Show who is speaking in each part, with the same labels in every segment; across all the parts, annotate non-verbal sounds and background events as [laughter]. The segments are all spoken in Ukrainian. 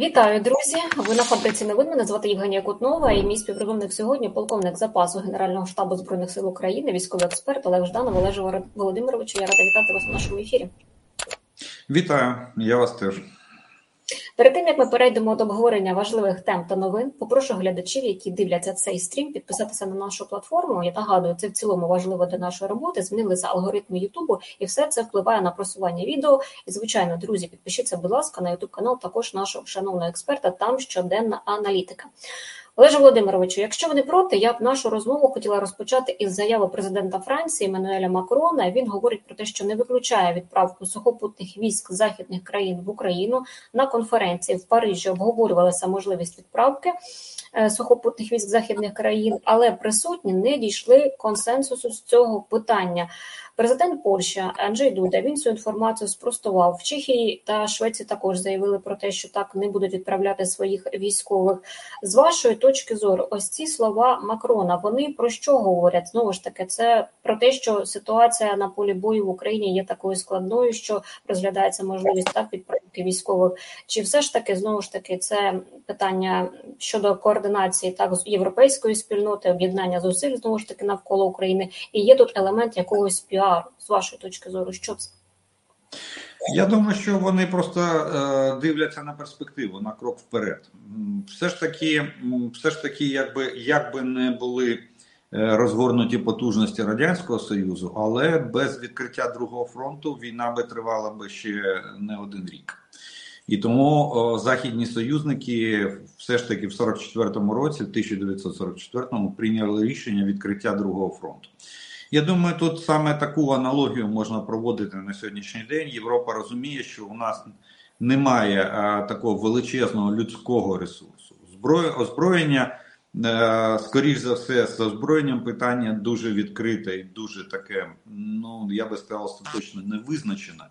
Speaker 1: Вітаю, друзі! Ви на фабриці новин. Мене звати Євгенія Кутнова і мій співробітник сьогодні полковник запасу Генерального штабу збройних сил України, військовий експерт Олег Жданов. Олеже Володимировичу. Я рада вітати вас у нашому ефірі.
Speaker 2: Вітаю, я вас теж.
Speaker 1: Перед тим як ми перейдемо до обговорення важливих тем та новин, попрошу глядачів, які дивляться цей стрім, підписатися на нашу платформу. Я нагадую, це в цілому важливо для нашої роботи. Змінилися алгоритми Ютубу, і все це впливає на просування відео. І звичайно, друзі, підпишіться, будь ласка, на Ютуб канал також нашого шановного експерта. Там щоденна аналітика. Олеже Володимировичу, якщо ви не проти, я б нашу розмову хотіла розпочати із заяви президента Франції Мануеля Макрона. Він говорить про те, що не виключає відправку сухопутних військ західних країн в Україну на конференції в Парижі. Обговорювалася можливість відправки е, сухопутних військ західних країн, але присутні не дійшли консенсусу з цього питання. Президент Польщі Анджей Дуда він цю інформацію спростував в Чехії та Швеції. Також заявили про те, що так не будуть відправляти своїх військових. З вашої точки зору, ось ці слова Макрона. Вони про що говорять? Знову ж таки, це про те, що ситуація на полі бою в Україні є такою складною, що розглядається можливість так відправки військових. Чи все ж таки знову ж таки це питання щодо координації так з європейської спільноти, об'єднання зусиль знову ж таки навколо України, і є тут елемент якогось піару, з вашої точки зору, що це?
Speaker 2: Я думаю, що вони просто е, дивляться на перспективу, на крок вперед. Все ж таки, все ж таки, якби якби не були е, розгорнуті потужності Радянського Союзу, але без відкриття другого фронту війна би тривала би ще не один рік. І тому о, західні союзники все ж таки в 44-му році, в 1944-му, прийняли рішення відкриття другого фронту. Я думаю, тут саме таку аналогію можна проводити на сьогоднішній день. Європа розуміє, що у нас немає а, такого величезного людського ресурсу. Зброя озброєння, а, скоріш за все, з озброєнням питання дуже відкрите і дуже таке. Ну я би сказав, точно не визначене.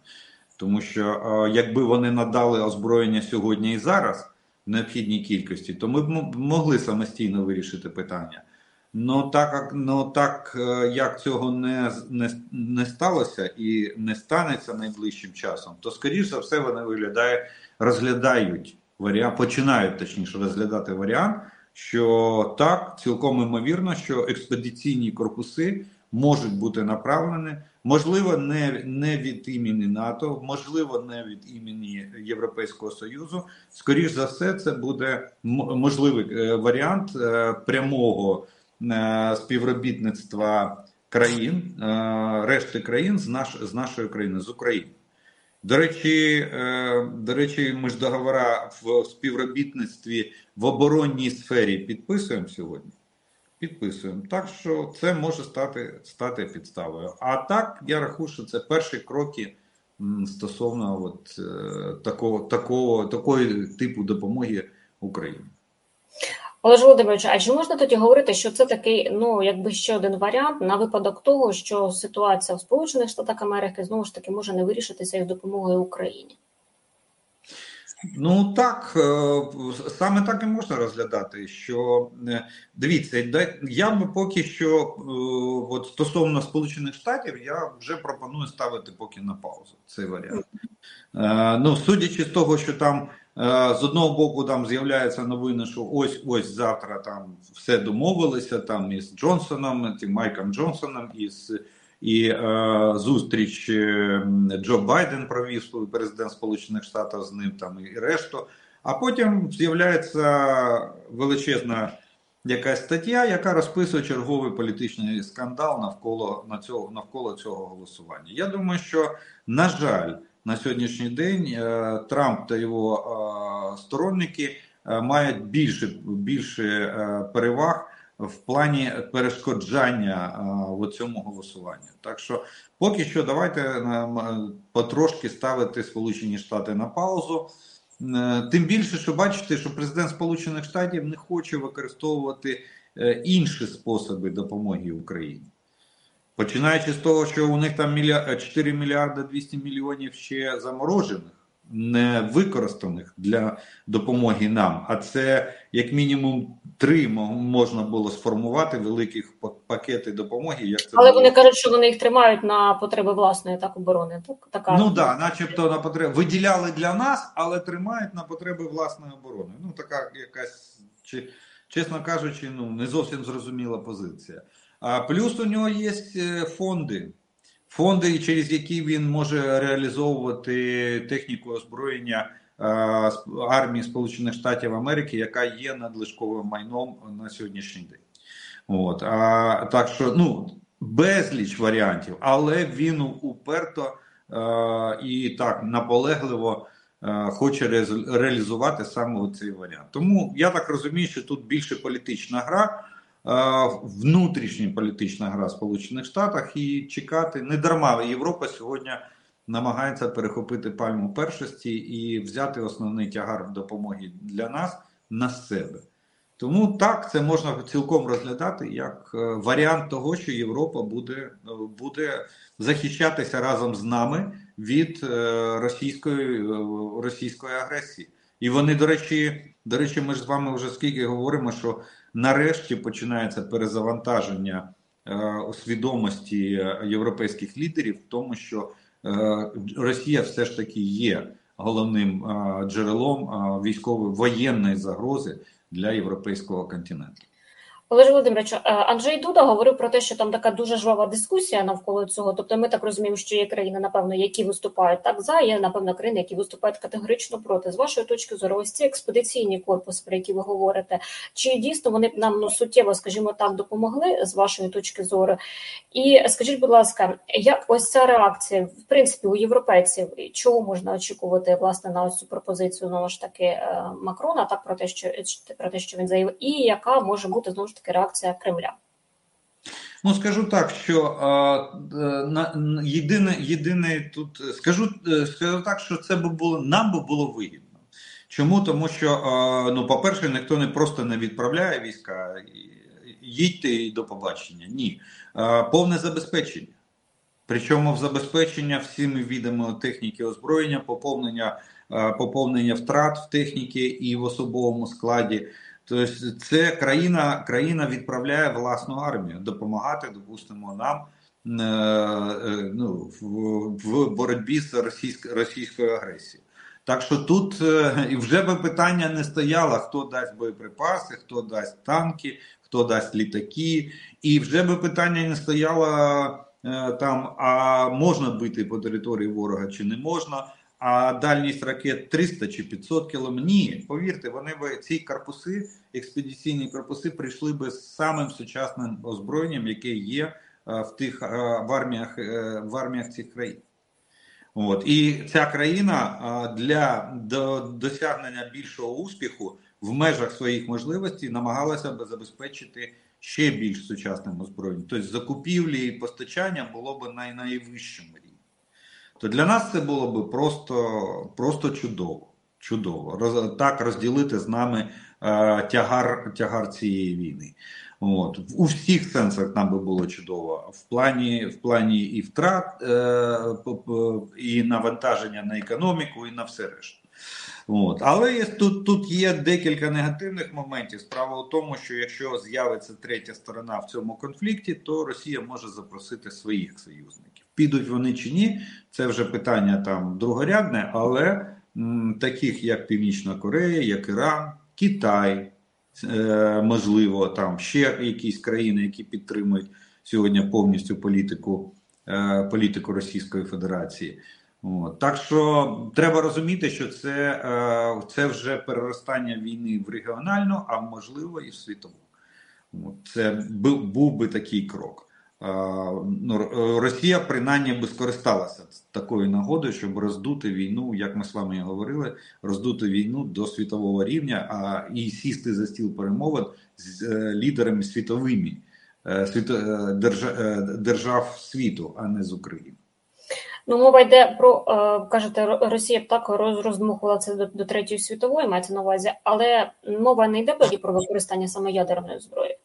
Speaker 2: Тому що а, якби вони надали озброєння сьогодні і зараз необхідній кількості, то ми б могли самостійно вирішити питання. Ну так ну так е, як цього не не, не сталося і не станеться найближчим часом, то скоріш за все вони виглядає, розглядають варіант, починають точніше розглядати варіант, що так цілком імовірно, що експедиційні корпуси можуть бути направлені, можливо, не не від імені НАТО, можливо, не від імені Європейського Союзу. Скоріш за все, це буде можливий е, варіант е, прямого. Е, співробітництва країн, е, решти країн з наш, з нашої країни, з України. До речі, е, до речі, ми ж договора в співробітництві в оборонній сфері підписуємо сьогодні. Підписуємо. Так що це може стати стати підставою. А так, я рахую, що це перші кроки стосовно от, такого, такого, такої типу допомоги Україні.
Speaker 1: Олеж Володимирович, а чи можна тоді говорити, що це такий, ну якби ще один варіант на випадок того, що ситуація в Сполучених Штатах Америки знову ж таки може не вирішитися із допомогою Україні?
Speaker 2: Ну так е, саме так і можна розглядати. Що е, дивіться, я би поки що, е, от стосовно Сполучених Штатів, я вже пропоную ставити поки на паузу цей варіант. Ну, судячи з того, що там з одного боку там з'являється новини, що ось ось завтра там все домовилися там із Джонсоном, тим Майком Джонсоном із. І е, зустріч Джо Байден провів президент Сполучених Штатів з ним там і решту. А потім з'являється величезна якась стаття, яка розписує черговий політичний скандал навколо на цього навколо цього голосування. Я думаю, що на жаль, на сьогоднішній день е, Трамп та його е, сторонники е, мають більше більше переваг в плані перешкоджання в цьому голосуванню. Так що поки що давайте потрошки ставити Сполучені Штати на паузу. Тим більше, що бачите, що президент Сполучених Штатів не хоче використовувати інші способи допомоги Україні. Починаючи з того, що у них там 4 мільярди 200 мільйонів ще заморожених не використаних для допомоги нам, а це як мінімум три можна було сформувати великих пакети допомоги. Як це
Speaker 1: але
Speaker 2: було.
Speaker 1: вони кажуть, що вони їх тримають на потреби власної так оборони. Так така
Speaker 2: ну да, начебто на потреби виділяли для нас, але тримають на потреби власної оборони. Ну така якась чи чесно кажучи, ну не зовсім зрозуміла позиція. А плюс у нього є е, фонди. Фонди, через які він може реалізовувати техніку озброєння е, армії Сполучених Штатів Америки, яка є надлишковим майном на сьогоднішній день. От а так що ну безліч варіантів, але він уперто е, і так наполегливо хоче реалізувати саме цей варіант. Тому я так розумію, що тут більше політична гра внутрішня політична гра Сполучених Штатах і чекати не дарма. Європа сьогодні намагається перехопити пальму першості і взяти основний тягар допомоги для нас на себе. Тому так це можна цілком розглядати як е, варіант того, що Європа буде е, буде захищатися разом з нами від е, російської російської агресії. І вони, до речі, до речі, ми ж з вами вже скільки говоримо, що нарешті починається перезавантаження е, свідомості європейських лідерів в тому, що е, Росія все ж таки є головним е, джерелом е, військової воєнної загрози для європейського континенту.
Speaker 1: Олеже Володимировичу, е, Анджей Дуда говорив про те, що там така дуже жвава дискусія навколо цього. Тобто, ми так розуміємо, що є країни, напевно, які виступають так за, є напевно країни, які виступають категорично проти. З вашої точки зору, ось ці експедиційні корпуси, про які ви говорите, чи дійсно вони б нам ну суттєво, скажімо так, допомогли з вашої точки зору? І скажіть, будь ласка, як ось ця реакція в принципі у європейців, чого можна очікувати власне на ось цю пропозицію знову ж таки е, Макрона, так про те, що про те, що він заявив, і яка може бути знову ж таки реакція Кремля?
Speaker 2: Ну скажу так, що е, на єдине, єдине тут скажу, е, скажу так, що це би було нам би було вигідно. Чому? Тому що, е, ну, по-перше, ніхто не просто не відправляє війська, їдьте і до побачення. Ні. Е, повне забезпечення. Причому в забезпечення всіми відами техніки озброєння, поповнення, е, поповнення втрат в техніці і в особовому складі. Тобто, це країна країна відправляє власну армію допомагати, допустимо, нам е, е, ну, в, в боротьбі з російською російською агресією. Так що тут е, вже би питання не стояло, хто дасть боєприпаси, хто дасть танки, хто дасть літаки, і вже би питання не стояло там, а можна бити по території ворога чи не можна а дальність ракет 300 чи 500 км. Ні, повірте, вони б ці корпуси, експедиційні корпуси, прийшли би з самим сучасним озброєнням, яке є е, в тих е, в арміях е, в арміях цих країн. От і ця країна для досягнення більшого успіху в межах своїх можливостей намагалася би забезпечити ще більш сучасним озброєнням. Тобто закупівлі і постачання було б на найвищому рівні то для нас це було б просто просто чудово. Чудово. Роз, так розділити з нами е, тягар тягар цієї війни. От. У всіх сенсах нам би було чудово. В плані в плані і втрат, е, і навантаження на економіку, і на все решту. От. Але є, тут тут є декілька негативних моментів. Справа у тому, що якщо з'явиться третя сторона в цьому конфлікті, то Росія може запросити своїх союзників. Підуть вони чи ні, це вже питання там другорядне, але м, таких як Північна Корея, як Іран, Китай, е, можливо, там ще якісь країни, які підтримують сьогодні повністю політику, е, політику Російської Федерації. От. Так що треба розуміти, що це е, це вже переростання війни в регіональну, а можливо і в світову. От. Це був би такий крок. Ну, Росія принаймні би скористалася такою нагодою, щоб роздути війну, як ми з вами і говорили, роздути війну до світового рівня, а і сісти за стіл перемовин з е, лідерами світовими е, держав світу, а не з України.
Speaker 1: Ну, мова йде про е, кажете, Росія б так роздмухувала це до, до третьої світової, мається на увазі, але мова не йде про використання саме ядерної зброї.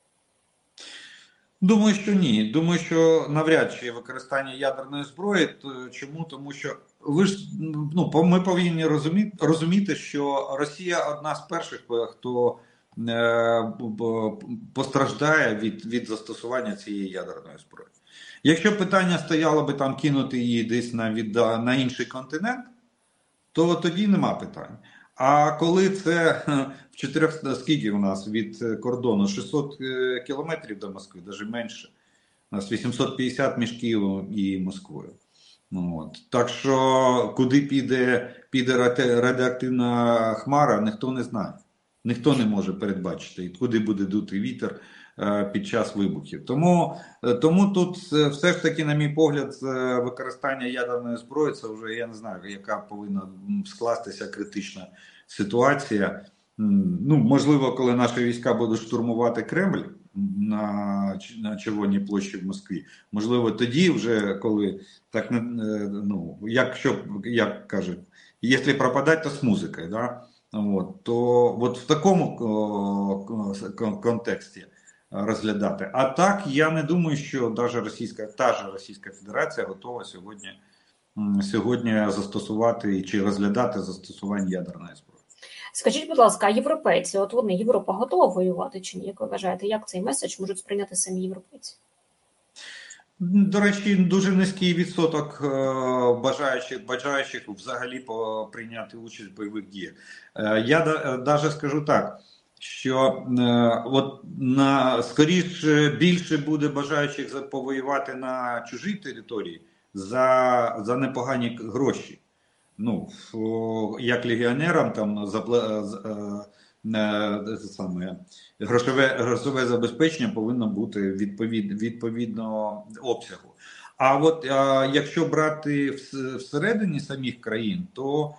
Speaker 2: Думаю, що ні. Думаю, що навряд чи використання ядерної зброї. Чому? Тому що ви ж ну ми повинні розуміти, розуміти, що Росія одна з перших, хто е, постраждає від від застосування цієї ядерної зброї. Якщо питання стояло би там кинути її десь на від, на інший континент, то тоді нема питань. А коли це [laughs] в чотирьох скільки у нас від кордону 600 е, кілометрів до Москви, навіть менше, у нас 850 між Києвом і Москвою. Ну, от. Так що куди піде піде радіоактивна хмара, ніхто не знає. Ніхто не може передбачити, куди буде дути вітер під час вибухів. Тому е, тому тут все ж таки, на мій погляд, використання ядерної зброї це вже я не знаю, яка повинна скластися критична ситуація. Ну, можливо, коли наші війська будуть штурмувати Кремль на на Червоній площі в Москві, можливо, тоді, вже коли так е, ну якщо як кажуть, якщо пропадати, то з музикою, да? От, то от в такому контексті розглядати. А так я не думаю, що навіть Російська та ж Російська Федерація готова сьогодні сьогодні застосувати чи розглядати застосування ядерної зброї.
Speaker 1: Скажіть, будь ласка, а європейці, от вони Європа готова воювати чи ні? Як ви вважаєте, як цей меседж можуть сприйняти самі європейці?
Speaker 2: До речі, дуже низький відсоток е, бажаючих бажаючих взагалі прийняти участь в бойових діях. Е, я навіть скажу так, що е, от на скоріше більше буде бажаючих повоювати на чужій території за, за непогані гроші ну, як легіонерам там запла... Е, е, саме грошове грошове забезпечення повинно бути відповід, відповідного обсягу. А от а, якщо брати всередині самих країн, то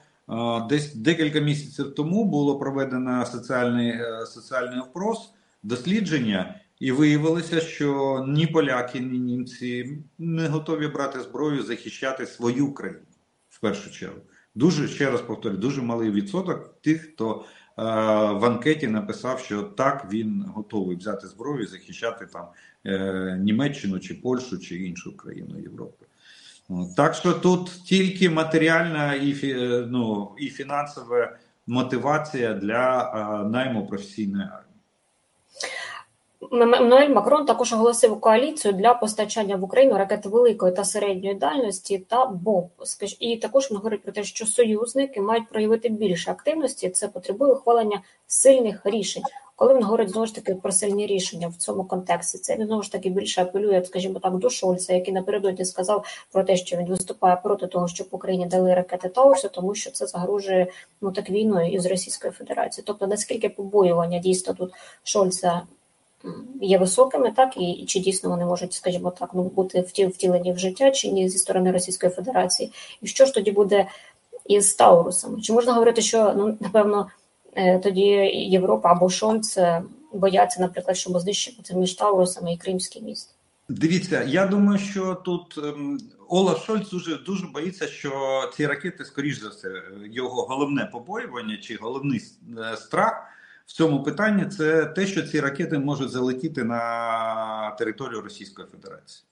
Speaker 2: десь декілька місяців тому було проведено соціальний е, соціальний опрос, дослідження, і виявилося, що ні поляки, ні німці не готові брати зброю захищати свою країну в першу чергу. Дуже ще раз повторю, дуже малий відсоток тих, хто е, в анкеті написав, що так він готовий взяти зброю захищати там е, Німеччину чи Польщу чи іншу країну Європи. Так що тут тільки матеріальна і е, ну, і фінансова мотивація для е, найму професійної армії.
Speaker 1: Еммануель Макрон також оголосив коаліцію для постачання в Україну ракет великої та середньої дальності та БОМБ. І також він говорить про те, що союзники мають проявити більше активності. Це потребує ухвалення сильних рішень. Коли він говорить знову ж таки про сильні рішення в цьому контексті, це він знову ж таки більше апелює, скажімо так, до Шольца, який напередодні сказав про те, що він виступає проти того, щоб Україні дали ракети Таурсу, тому що це загрожує ну так війною із Російською Федерацією. Тобто наскільки побоювання дійсно тут Шольца є високими, так і чи дійсно вони можуть, скажімо так, ну бути втілені в життя, чи ні зі сторони Російської Федерації, і що ж тоді буде із Таурусами? Чи можна говорити, що ну напевно е, тоді Європа або Шольц е, бояться, наприклад, щоб знищити між Таурусами і Кримський міст?
Speaker 2: Дивіться, я думаю, що тут ем, Олаф Шольц дуже дуже боїться, що ці ракети, скоріш за все, його головне побоювання чи головний е, страх в цьому питанні це те, що ці ракети можуть залетіти на територію Російської Федерації.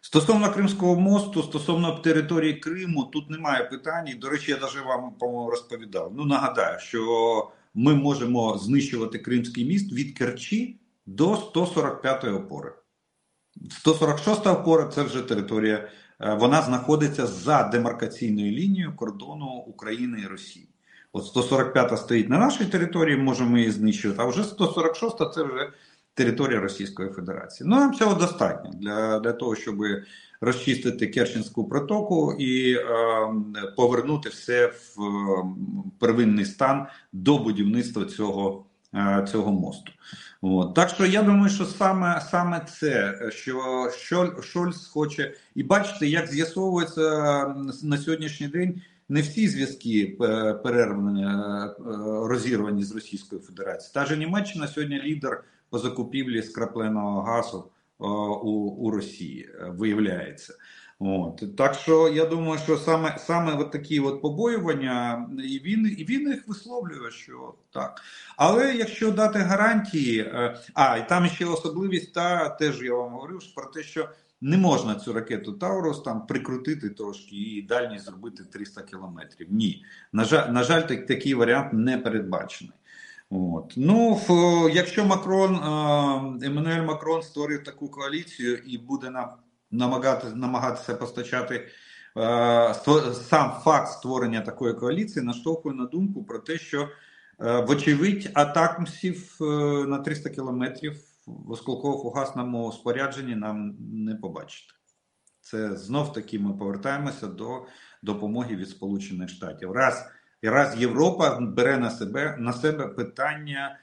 Speaker 2: Стосовно Кримського мосту, стосовно території Криму, тут немає питань. До речі, я навіть вам по-моєму розповідав. Ну, нагадаю, що ми можемо знищувати Кримський міст від Керчі до 145-ї опори. 146-та опора це вже територія, е, вона знаходиться за демаркаційною лінією кордону України і Росії. От 145 стоїть на нашій території, можемо її знищувати, а вже 146 це вже територія Російської Федерації. Ну нам цього достатньо для для того, щоб розчистити Керченську протоку і е, повернути все в е, первинний стан до будівництва цього е, цього мосту. От. Так що я думаю, що саме саме це, що Шольц хоче, і бачите, як з'ясовується на сьогоднішній день не всі зв'язки е, перервані, е, е, розірвані з Російською Федерацією. Та ж Німеччина сьогодні лідер по закупівлі скрапленого газу у у Росії виявляється. От так що я думаю, що саме саме от такі от побоювання, і він і він їх висловлює, що так. Але якщо дати гарантії, а і там ще особливість, та теж я вам говорив про те, що не можна цю ракету Таурус там прикрутити трошки і дальність зробити 300 кілометрів. Ні, на жаль, на жаль, так, такий варіант не передбачений. От. Ну, якщо Макрон, Еммануель Макрон створив таку коаліцію і буде нам намагати, намагатися постачати сам факт створення такої коаліції, наштовхує на думку про те, що вочевидь атакмсів на 300 кілометрів в осколково-фугасному спорядженні нам не побачити. Це знов таки ми повертаємося до допомоги від Сполучених Штатів. Раз і раз Європа бере на себе на себе питання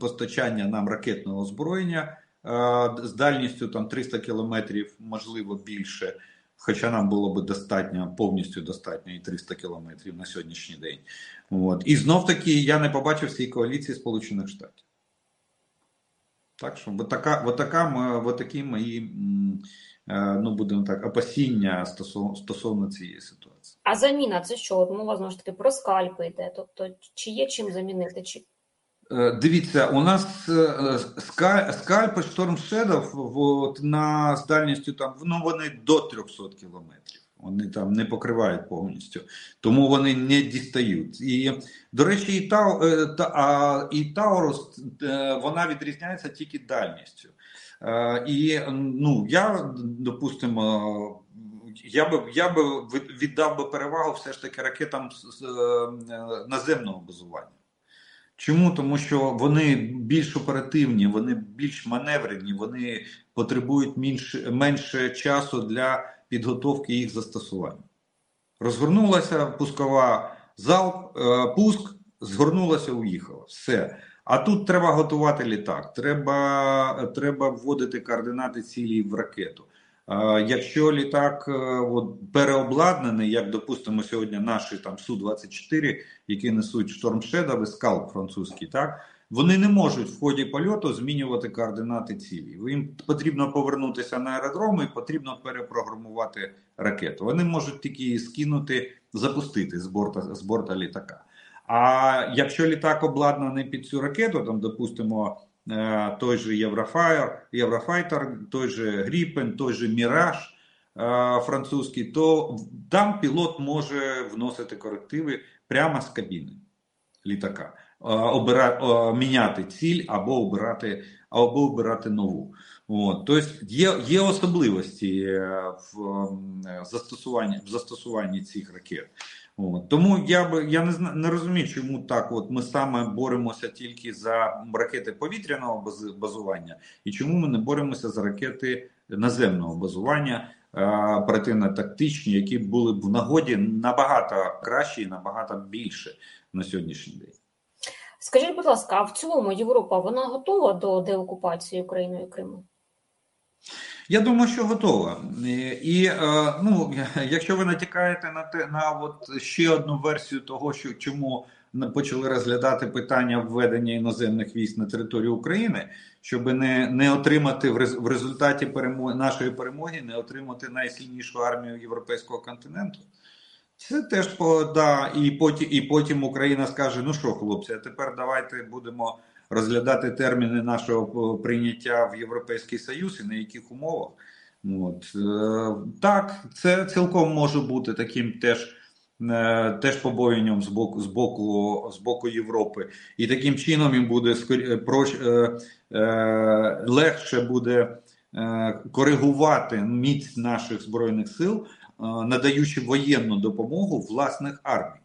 Speaker 2: постачання нам ракетного озброєння з дальністю там 300 кілометрів, можливо більше. Хоча нам було би достатньо, повністю достатньо і 300 кілометрів на сьогоднішній день. От. І знов таки я не побачив цій коаліції Сполучених Штатів. Так що от така, от така, от такі мої, е, ну будемо так, опасіння стосовно, стосовно цієї ситуації.
Speaker 1: А заміна це що? От мова знову ж таки про скальпи йде. Тобто, чи є чим замінити? Чи
Speaker 2: е, Дивіться, у нас скальпи Storm Shadow от, на з дальністю там ну вони до 300 кілометрів. Вони там не покривають повністю, тому вони не дістають. І, до речі, і е, та, і Таурус е, вона відрізняється тільки дальністю. Е, і ну, я, допустимо, я би я би віддав би перевагу все ж таки ракетам з наземного базування. Чому? Тому що вони більш оперативні, вони більш маневрені, вони потребують менше, менше часу для підготовки їх застосування. Розгорнулася пускова залп, е, пуск, згорнулася, уїхала. Все. А тут треба готувати літак, треба треба вводити координати цілі в ракету. Якщо літак е, от, переобладнаний, як допустимо сьогодні наші там Су-24, які несуть і скалп французький, так вони не можуть в ході польоту змінювати координати цілі. Їм потрібно повернутися на аеродром і потрібно перепрограмувати ракету. Вони можуть тільки скинути, запустити з борта з борта літака. А якщо літак обладнаний під цю ракету, там допустимо. Е, той же Єврофайр, Єврофайтер, той же Гріпен, той же Міраж е, французький, то там пілот може вносити корективи прямо з кабіни літака, е, обира, міняти ціль або обирати або обирати нову. От. Тобто є є особливості в застосуванні в застосуванні цих ракет. От. Тому я би я не не розумію, чому так. От ми саме боремося тільки за ракети повітряного базування, і чому ми не боремося за ракети наземного базування, оперативно-тактичні, які були б в нагоді набагато краще і набагато більше на сьогоднішній день.
Speaker 1: Скажіть, будь ласка, а в цілому Європа вона готова до деокупації Україною Криму?
Speaker 2: Я думаю, що готова. І е, ну, якщо ви натякаєте на те на от ще одну версію того, що чому почали розглядати питання введення іноземних військ на територію України, щоб не не отримати в результаті перемоги нашої перемоги, не отримати найсильнішу армію європейського континенту. Це теж по да, і потім і потім Україна скаже: ну що, хлопці, а тепер давайте будемо розглядати терміни нашого прийняття в Європейський Союз і на яких умовах. От. Е, так, це цілком може бути таким теж. Е, теж побоюванням з боку з боку з боку Європи, і таким чином їм буде е, е, легше буде е, коригувати міць наших збройних сил, е, надаючи воєнну допомогу власних армій.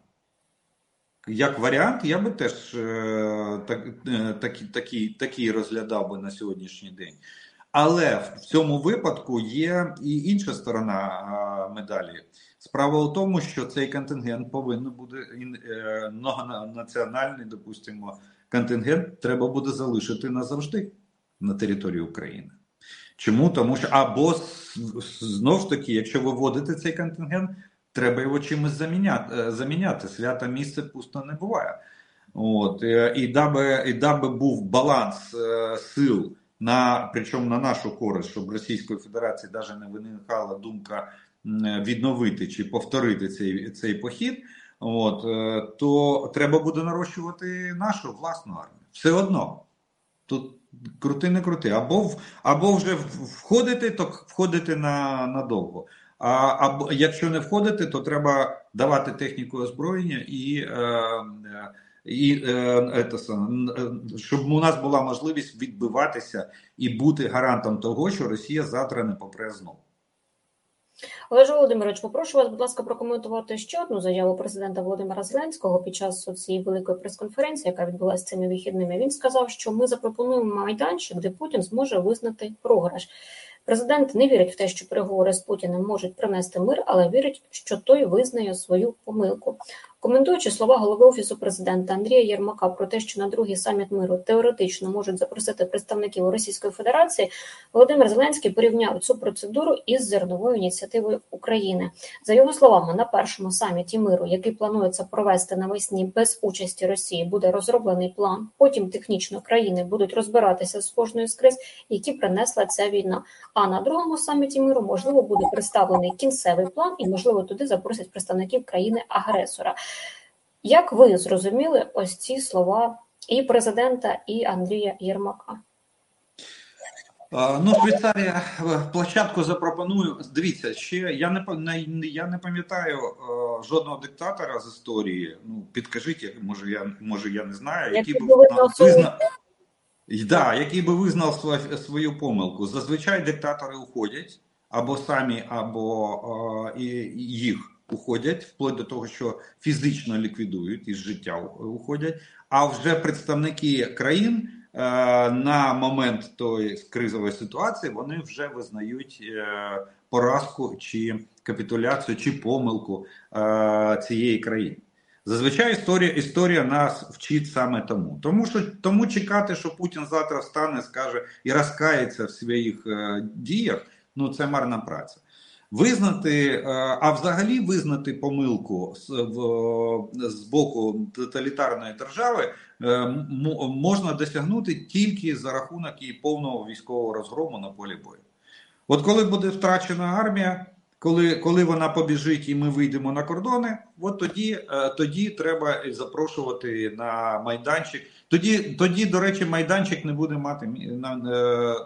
Speaker 2: Як варіант, я би теж е, так, е, такі, такі, такі розглядав би на сьогоднішній день. Але в цьому випадку є і інша сторона медалі. Справа у тому, що цей контингент повинен бути е, многонаціональний, допустимо, контингент треба буде залишити назавжди на території України. Чому? Тому що або знову ж таки, якщо ви вводите цей контингент, треба його чимось заміняти. Е, заміняти. Свята місце пусто не буває. От, е, І даби і даби був баланс е, сил, на, причому на нашу користь, щоб Російської Федерації навіть не виникала думка відновити чи повторити цей цей похід, от, то треба буде нарощувати нашу власну армію. Все одно. Тут крути не крути. Або або вже входити, то входити на надовго. А або якщо не входити, то треба давати техніку озброєння і, е, і е, е, щоб у нас була можливість відбиватися і бути гарантом того, що Росія завтра не попре знову.
Speaker 1: Олеже Володимирович, попрошу вас, будь ласка, прокоментувати ще одну заяву президента Володимира Зеленського під час цієї великої прес-конференції, яка відбулася цими вихідними. Він сказав, що ми запропонуємо майданчик, де Путін зможе визнати програш. Президент не вірить в те, що переговори з Путіним можуть принести мир, але вірить, що той визнає свою помилку. Коментуючи слова голови офісу президента Андрія Єрмака про те, що на другий саміт миру теоретично можуть запросити представників Російської Федерації, Володимир Зеленський порівняв цю процедуру із зерновою ініціативою України. За його словами, на першому саміті миру, який планується провести навесні без участі Росії, буде розроблений план. Потім технічно країни будуть розбиратися з кожною з криз, які принесла ця війна. А на другому саміті миру можливо буде представлений кінцевий план, і можливо туди запросять представників країни-агресора. Як ви зрозуміли ось ці слова і президента, і Андрія Єрмака?
Speaker 2: Ну, Швейцарія е, площадку запропоную. Дивіться, ще я не я не пам'ятаю е, жодного диктатора з історії. Ну, підкажіть, може я може я не знаю, який
Speaker 1: Який
Speaker 2: би
Speaker 1: визнав
Speaker 2: да, який би визнав свою помилку. Зазвичай диктатори уходять або самі, або е, і, і їх уходять, вплоть до того, що фізично ліквідують із життя уходять. А вже представники країн е, на момент тої кризової ситуації вони вже визнають е, поразку чи капітуляцію, чи помилку е, цієї країни. Зазвичай історія історія нас вчить саме тому. Тому що тому чекати, що Путін завтра встане, скаже і розкається в своїх е, діях. Ну це марна праця. Визнати, е, а взагалі визнати помилку з, в, з боку тоталітарної держави е, можна досягнути тільки за рахунок її повного військового розгрому на полі бою. От коли буде втрачена армія, коли коли вона побіжить і ми вийдемо на кордони, от тоді е, тоді треба запрошувати на майданчик. Тоді, тоді, до речі, майданчик не буде мати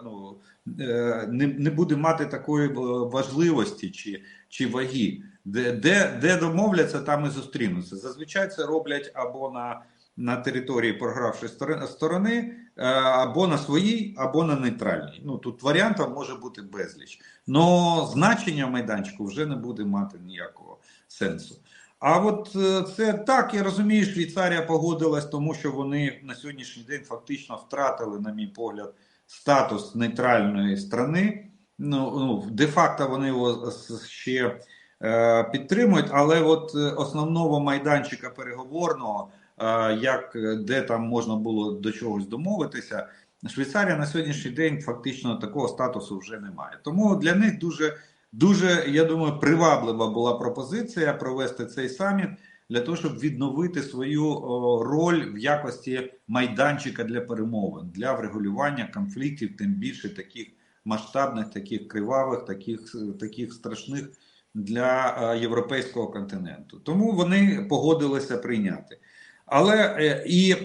Speaker 2: ну, не, не буде мати такої важливості чи, чи ваги. Де, де, де домовляться, там і зустрінуться. Зазвичай це роблять або на, на території програвшої сторони, е, або на своїй, або на нейтральній. Ну тут варіантів може бути безліч. Но значення майданчику вже не буде мати ніякого сенсу. А от е, це так, я розумію, Швейцарія погодилась, тому що вони на сьогоднішній день фактично втратили, на мій погляд, статус нейтральної страни. Ну, ну де-факто вони його ще е, підтримують, але от е, основного майданчика переговорного, е, як е, де там можна було до чогось домовитися, Швейцарія на сьогоднішній день фактично такого статусу вже немає. Тому для них дуже, дуже, я думаю, приваблива була пропозиція провести цей саміт для того, щоб відновити свою роль в якості майданчика для перемовин, для врегулювання конфліктів, тим більше таких масштабних, таких кривавих, таких, таких страшних для е, європейського континенту. Тому вони погодилися прийняти. Але е, і е,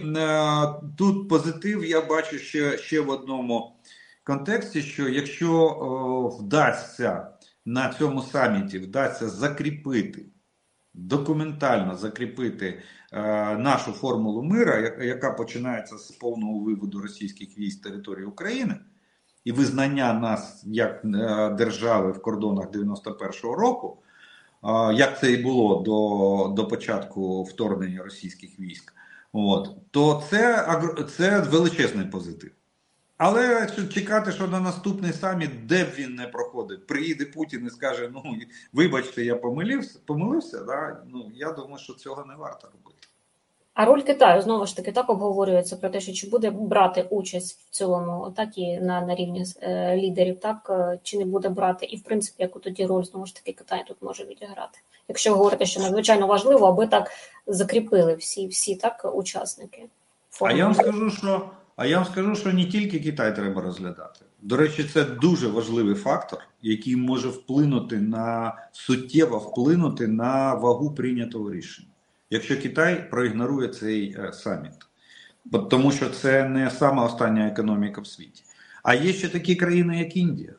Speaker 2: тут позитив я бачу ще, ще в одному контексті: що якщо вдасться на цьому саміті вдасться закріпити документально закріпити е, нашу формулу мира, яка, починається з повного виводу російських військ з території України і визнання нас як е, держави в кордонах 91-го року, е, як це і було до, до початку вторгнення російських військ, от, то це, це величезний позитив. Але чекати, що на наступний саміт, де б він не проходив, приїде Путін і скаже: ну вибачте, я помилився, помилився. Да? Ну я думаю, що цього не варто робити.
Speaker 1: А роль Китаю знову ж таки так обговорюється про те, що чи буде брати участь в цілому, так і на, на рівні е, лідерів, так е, чи не буде брати, і в принципі, яку тоді роль знову ж таки Китай тут може відіграти, якщо ви говорите, що надзвичайно важливо, аби так закріпили всі, всі так учасники.
Speaker 2: А я вам скажу, що а я вам скажу, що не тільки Китай треба розглядати. До речі, це дуже важливий фактор, який може вплинути на суттєво вплинути на вагу прийнятого рішення, якщо Китай проігнорує цей е, саміт. Тому що це не сама остання економіка в світі. А є ще такі країни, як Індія.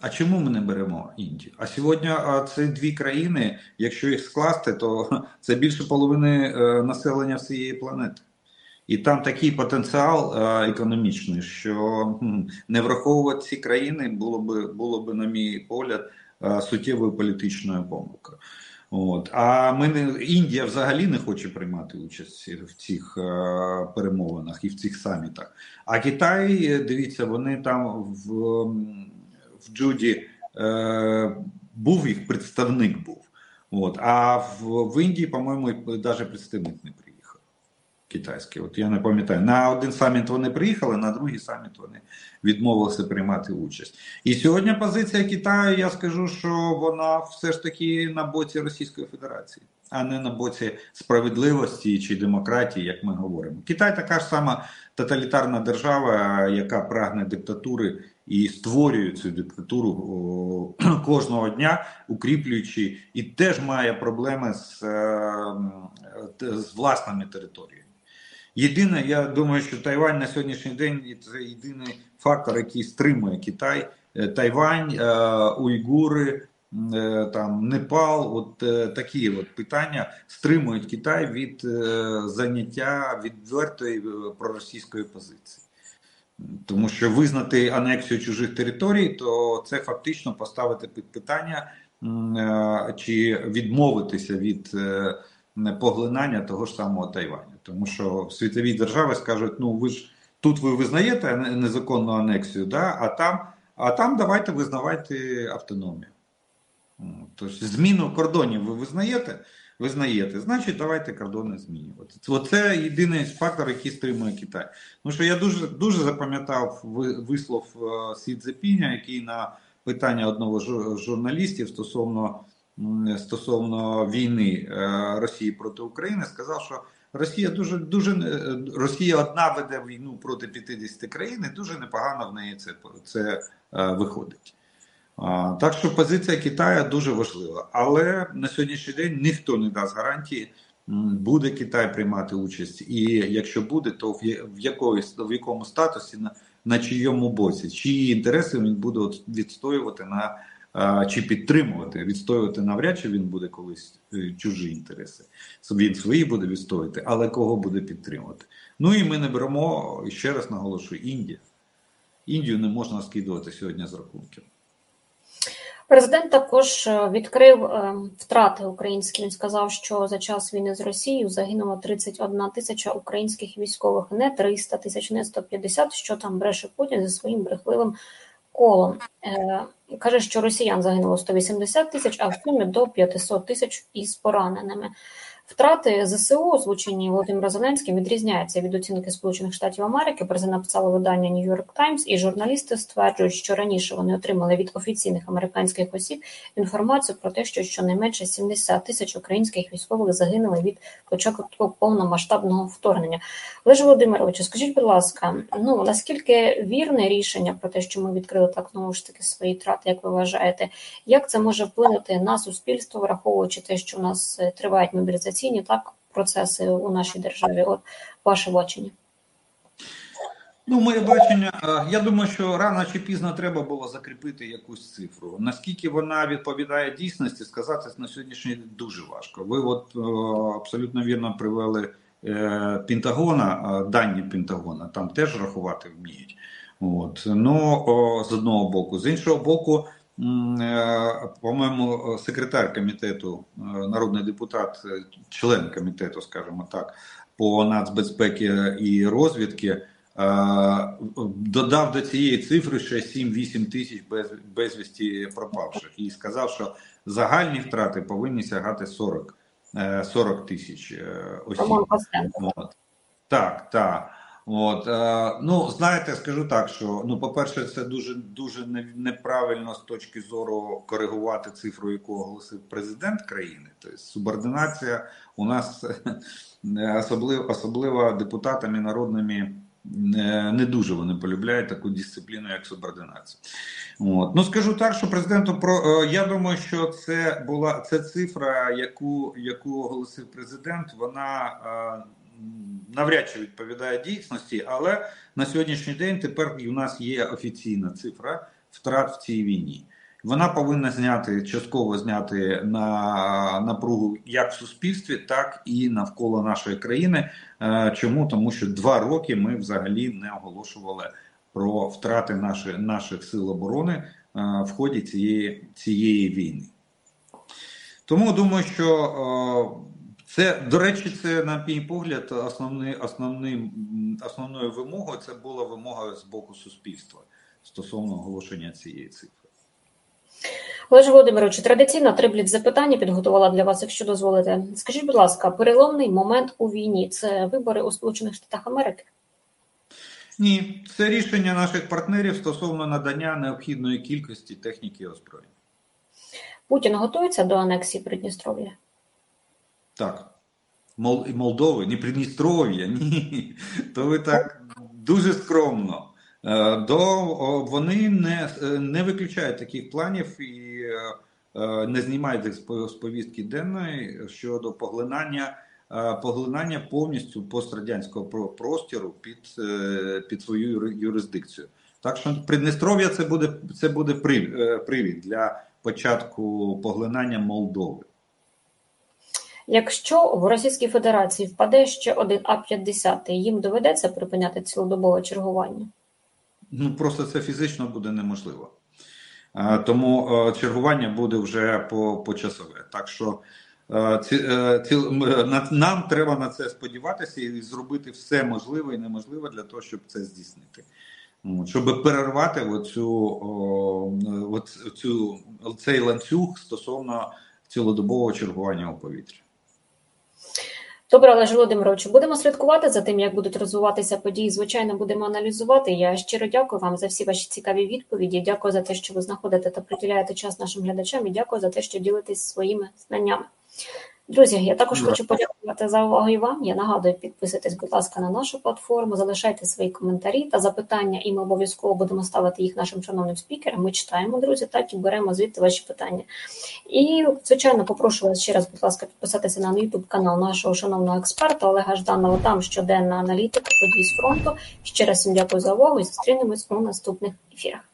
Speaker 2: А чому ми не беремо Індію? А сьогодні це дві країни, якщо їх скласти, то це більше половини е, населення всієї планети. І там такий потенціал е, економічний, що не враховувати ці країни було би, було би, на мій погляд, е, суттєвою політичною помилкою. От. А ми не Індія взагалі не хоче приймати участь в цих е, перемовинах і в цих самітах. А Китай, е, дивіться, вони там в, в Джуді е, був їх представник був. От. А в, в Індії, по-моєму, навіть представник не приїхав. Китайський, от я не пам'ятаю. На один саміт вони приїхали, на другий саміт вони відмовилися приймати участь. І сьогодні позиція Китаю, я скажу, що вона все ж таки на боці Російської Федерації, а не на боці справедливості чи демократії, як ми говоримо. Китай така ж сама тоталітарна держава, яка прагне диктатури і створює цю диктатуру [clears throat] кожного дня, укріплюючи, і теж має проблеми з, е, з власними територіями. Єдине, я думаю, що Тайвань на сьогоднішній день це єдиний фактор, який стримує Китай. Е, Тайвань, е, уйгури, е, там Непал, от такі от питання стримують Китай від заняття відвертої проросійської позиції. Тому що визнати анексію чужих територій, то це фактично поставити під питання чи відмовитися від поглинання того ж самого Тайваню. Тому що світові держави скажуть: ну ви ж тут ви визнаєте незаконну анексію, да? а там, а там давайте визнавайте автономію. Тобто зміну кордонів ви визнаєте? Визнаєте, значить, давайте кордони змінювати. Оце єдиний фактор, який стримує Китай. Тому що я дуже дуже запам'ятав вислов е, Сі Цзепіня, який на питання одного з журналістів стосовно, стосовно війни е, Росії проти України сказав, що Росія дуже дуже е, Росія одна веде війну проти 50 країн, і дуже непогано в неї це, це е, виходить. А, Так що позиція Китаю дуже важлива, але на сьогоднішній день ніхто не дасть гарантії, буде Китай приймати участь, і якщо буде, то в якоїсь в якому статусі, на, на чийому боці, чиї інтереси він буде відстоювати на чи підтримувати, відстоювати навряд чи він буде колись е, чужі інтереси. Він свої буде відстоювати, але кого буде підтримувати. Ну і ми не беремо ще раз наголошую: Індія. Індію не можна скидувати сьогодні з рахунків.
Speaker 1: Президент також е, відкрив е, втрати українські. Він сказав, що за час війни з Росією загинуло 31 тисяча українських військових, не 300 тисяч, не 150, що там бреше Путін зі своїм брехливим колом. Е, Каже, що росіян загинуло 180 тисяч, а в сумі до 500 тисяч із пораненими. Втрати ЗСУ, озвучені Володимиром Зеленським, відрізняються від оцінки Сполучених Штатів Америки. Про це написало видання New York Times, і журналісти стверджують, що раніше вони отримали від офіційних американських осіб інформацію про те, що щонайменше 70 тисяч українських військових загинули від початку повномасштабного вторгнення. Олеже Володимировичу, скажіть, будь ласка, ну наскільки вірне рішення про те, що ми відкрили так знову ж таки свої трати, як ви вважаєте, як це може вплинути на суспільство, враховуючи те, що у нас е, тривають мобілізаційні так процеси у нашій державі? От ваше бачення.
Speaker 2: Ну, моє бачення, е, я думаю, що рано чи пізно треба було закріпити якусь цифру. Наскільки вона відповідає дійсності, сказати на сьогоднішній день дуже важко. Ви от е, абсолютно вірно привели е, Пентагона, дані Пентагона, там теж рахувати вміють. От. Ну, з одного боку. З іншого боку, е, по-моєму, секретар комітету, е, народний депутат, е, член комітету, скажімо так, по нацбезпеки і розвідки. Додав до цієї цифри ще 7-8 тисяч без, безвісті пропавших і сказав, що загальні втрати повинні сягати 40, е, 40 тисяч осіб. Так, так. От, е, ну, знаєте, скажу так, що ну, по-перше, це дуже дуже неправильно з точки зору коригувати цифру, яку оголосив президент країни. Тобто субординація у нас е, особливо, особливо депутатами народними не, не дуже вони полюбляють таку дисципліну, як субординація. От. Ну скажу так, що президенту про е, я думаю, що це була це цифра, яку, яку оголосив президент. Вона е, навряд чи відповідає дійсності, але на сьогоднішній день тепер у нас є офіційна цифра втрат в цій війні. Вона повинна зняти частково зняти на напругу як в суспільстві, так і навколо нашої країни. Е, чому тому, що два роки ми взагалі не оголошували про втрати наших наших сил оборони е, в ході цієї, цієї війни. Тому думаю, що це, до речі, це, на мій погляд, основний, основним, основною вимогою це була вимога з боку суспільства стосовно оголошення цієї цифри.
Speaker 1: Олеже Володимировичу, традиційно три бліц запитання підготувала для вас, якщо дозволите. Скажіть, будь ласка, переломний момент у війні це вибори у Сполучених Штатах Америки?
Speaker 2: Ні, це рішення наших партнерів стосовно надання необхідної кількості техніки озброєння.
Speaker 1: Путін готується до анексії Придністров'я?
Speaker 2: Так. Мол, Молдови, не Придністров'я, ні. То ви так дуже скромно. Е, до вони не не виключають таких планів і е, не знімають з повістки денної щодо поглинання е, поглинання повністю пострадянського простору під під свою юрисдикцію. Так що Придністров'я це буде це буде привід для початку поглинання Молдови.
Speaker 1: Якщо в Російській Федерації впаде ще один А-50, їм доведеться припиняти цілодобове чергування?
Speaker 2: Ну просто це фізично буде неможливо. Тому чергування буде вже по, почасове. Так що ці, е, ці, нам треба на це сподіватися і зробити все можливе і неможливе для того, щоб це здійснити. Щоб перервати оцю, оцю, цей ланцюг стосовно цілодобового чергування у повітрі.
Speaker 1: Добре, Олеже Володимировичу, будемо слідкувати за тим, як будуть розвиватися події. Звичайно, будемо аналізувати. Я щиро дякую вам за всі ваші цікаві відповіді. Дякую за те, що ви знаходите та приділяєте час нашим глядачам. І дякую за те, що ділитесь своїми знаннями. Друзі, я також хочу подякувати за увагу і вам. Я нагадую, підписуйтесь, будь ласка, на нашу платформу, залишайте свої коментарі та запитання, і ми обов'язково будемо ставити їх нашим шановним спікерам. Ми читаємо, друзі, так і беремо звідти ваші питання. І, звичайно, попрошу вас ще раз, будь ласка, підписатися на YouTube канал нашого шановного експерта Олега Жданова. Там щоденна аналітика подій з фронту. Ще раз всім дякую за увагу і зустрінемось у наступних ефірах.